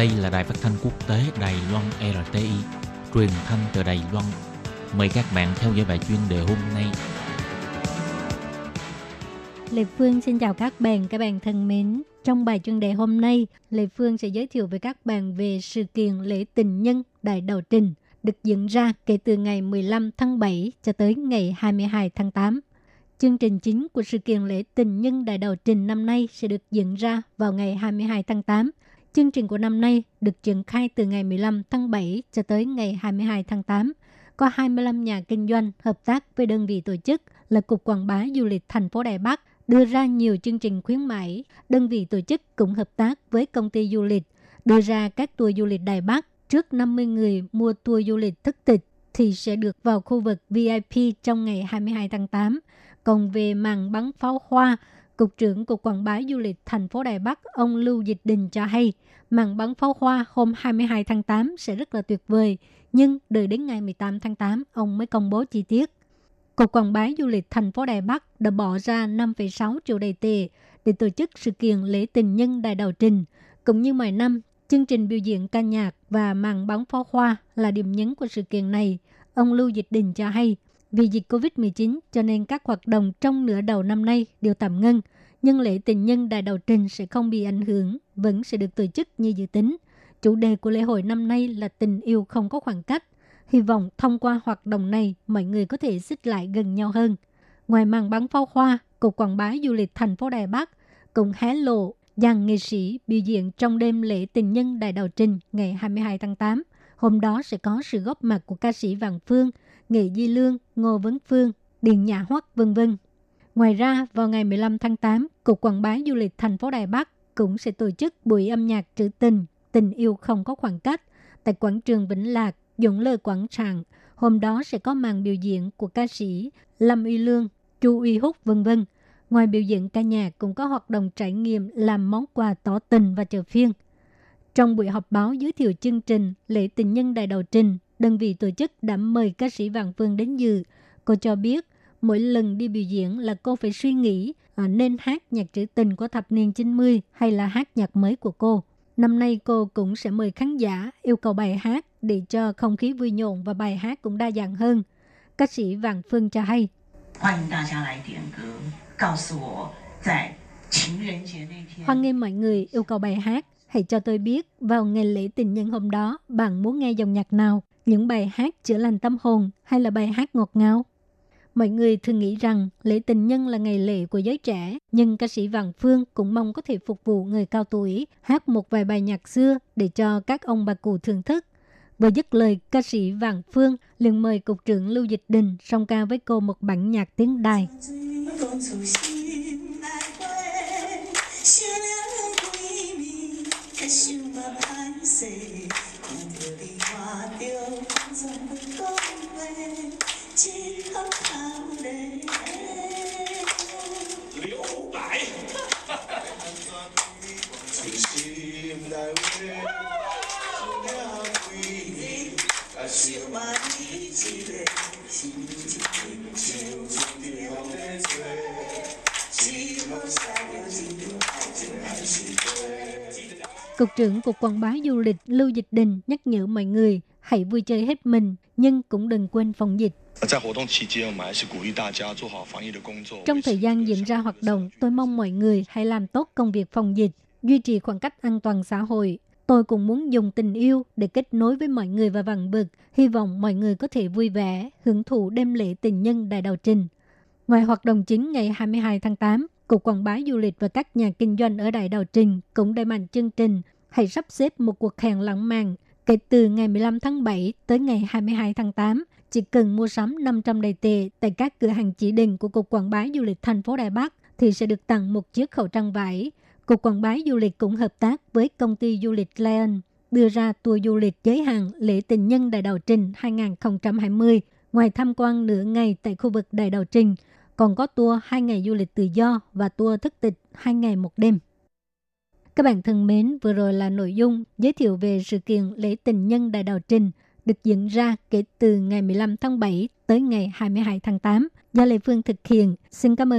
Đây là đài phát thanh quốc tế Đài Loan RTI, truyền thanh từ Đài Loan. Mời các bạn theo dõi bài chuyên đề hôm nay. Lê Phương xin chào các bạn, các bạn thân mến. Trong bài chuyên đề hôm nay, Lê Phương sẽ giới thiệu với các bạn về sự kiện lễ tình nhân Đại Đầu Trình được diễn ra kể từ ngày 15 tháng 7 cho tới ngày 22 tháng 8. Chương trình chính của sự kiện lễ tình nhân Đại Đầu Trình năm nay sẽ được diễn ra vào ngày 22 tháng 8. Chương trình của năm nay được triển khai từ ngày 15 tháng 7 cho tới ngày 22 tháng 8. Có 25 nhà kinh doanh hợp tác với đơn vị tổ chức là Cục Quảng bá Du lịch thành phố Đài Bắc đưa ra nhiều chương trình khuyến mãi. Đơn vị tổ chức cũng hợp tác với công ty du lịch đưa ra các tour du lịch Đài Bắc trước 50 người mua tour du lịch thức tịch thì sẽ được vào khu vực VIP trong ngày 22 tháng 8. Còn về màn bắn pháo hoa, Cục trưởng Cục Quảng bá Du lịch thành phố Đài Bắc, ông Lưu Dịch Đình cho hay, màn bắn pháo hoa hôm 22 tháng 8 sẽ rất là tuyệt vời, nhưng đợi đến ngày 18 tháng 8, ông mới công bố chi tiết. Cục Quảng bá Du lịch thành phố Đài Bắc đã bỏ ra 5,6 triệu đầy tệ để tổ chức sự kiện lễ tình nhân Đại Đạo Trình. Cũng như mọi năm, chương trình biểu diễn ca nhạc và màn bắn pháo hoa là điểm nhấn của sự kiện này. Ông Lưu Dịch Đình cho hay, vì dịch COVID-19 cho nên các hoạt động trong nửa đầu năm nay đều tạm ngưng, nhưng lễ tình nhân Đại Đầu Trình sẽ không bị ảnh hưởng, vẫn sẽ được tổ chức như dự tính. Chủ đề của lễ hội năm nay là tình yêu không có khoảng cách. Hy vọng thông qua hoạt động này, mọi người có thể xích lại gần nhau hơn. Ngoài màn bắn pháo hoa, Cục Quảng bá Du lịch thành phố Đài Bắc cũng hé lộ dàn nghệ sĩ biểu diễn trong đêm lễ tình nhân Đại Đầu Trình ngày 22 tháng 8. Hôm đó sẽ có sự góp mặt của ca sĩ Vàng Phương, Nghệ Di Lương, Ngô Vấn Phương, Điền Nhã Hoắc, vân vân. Ngoài ra, vào ngày 15 tháng 8, Cục Quảng bá Du lịch thành phố Đài Bắc cũng sẽ tổ chức buổi âm nhạc trữ tình, tình yêu không có khoảng cách, tại quảng trường Vĩnh Lạc, Dũng Lơ Quảng Tràng. Hôm đó sẽ có màn biểu diễn của ca sĩ Lâm Uy Lương, Chu Uy Húc, vân vân. Ngoài biểu diễn ca nhạc cũng có hoạt động trải nghiệm làm món quà tỏ tình và chờ phiên. Trong buổi họp báo giới thiệu chương trình Lễ tình nhân đại đầu trình, đơn vị tổ chức đã mời ca sĩ Vàng Phương đến dự. Cô cho biết mỗi lần đi biểu diễn là cô phải suy nghĩ à, nên hát nhạc trữ tình của thập niên 90 hay là hát nhạc mới của cô. Năm nay cô cũng sẽ mời khán giả yêu cầu bài hát để cho không khí vui nhộn và bài hát cũng đa dạng hơn. Ca sĩ Vàng Phương cho hay. Hoan nghênh mọi người yêu cầu bài hát. Hãy cho tôi biết vào ngày lễ tình nhân hôm đó bạn muốn nghe dòng nhạc nào, những bài hát chữa lành tâm hồn hay là bài hát ngọt ngào. Mọi người thường nghĩ rằng lễ tình nhân là ngày lễ của giới trẻ, nhưng ca sĩ Vàng Phương cũng mong có thể phục vụ người cao tuổi, hát một vài bài nhạc xưa để cho các ông bà cụ thưởng thức. Vừa dứt lời, ca sĩ Vàng Phương liền mời Cục trưởng Lưu Dịch Đình song ca với cô một bản nhạc tiếng đài. 想嘛歹势，看着你看着，完全袂讲话，只好流泪。留白。真心难为，真了为，啊，想嘛你一个，心一片想着流泪做。只好写着一段爱情，还是。Cục trưởng Cục Quảng bá Du lịch Lưu Dịch Đình nhắc nhở mọi người hãy vui chơi hết mình nhưng cũng đừng quên phòng dịch. Trong thời gian diễn ra hoạt động, tôi mong mọi người hãy làm tốt công việc phòng dịch, duy trì khoảng cách an toàn xã hội. Tôi cũng muốn dùng tình yêu để kết nối với mọi người và vàng bực. Hy vọng mọi người có thể vui vẻ, hưởng thụ đêm lễ tình nhân đại đầu trình. Ngoài hoạt động chính ngày 22 tháng 8, Cục Quảng bá Du lịch và các nhà kinh doanh ở Đại Đào Trình cũng đẩy mạnh chương trình hãy sắp xếp một cuộc hẹn lãng mạn kể từ ngày 15 tháng 7 tới ngày 22 tháng 8. Chỉ cần mua sắm 500 đầy tệ tại các cửa hàng chỉ định của Cục Quảng bá Du lịch thành phố Đài Bắc thì sẽ được tặng một chiếc khẩu trang vải. Cục Quảng bá Du lịch cũng hợp tác với công ty du lịch Lion đưa ra tour du lịch giới hạn lễ tình nhân Đại Đào Trình 2020. Ngoài tham quan nửa ngày tại khu vực Đại Đào Trình, còn có tour 2 ngày du lịch tự do và tour thức tịch 2 ngày một đêm. Các bạn thân mến, vừa rồi là nội dung giới thiệu về sự kiện lễ tình nhân Đại Đào Trình được diễn ra kể từ ngày 15 tháng 7 tới ngày 22 tháng 8 do Lê Phương thực hiện. Xin cảm ơn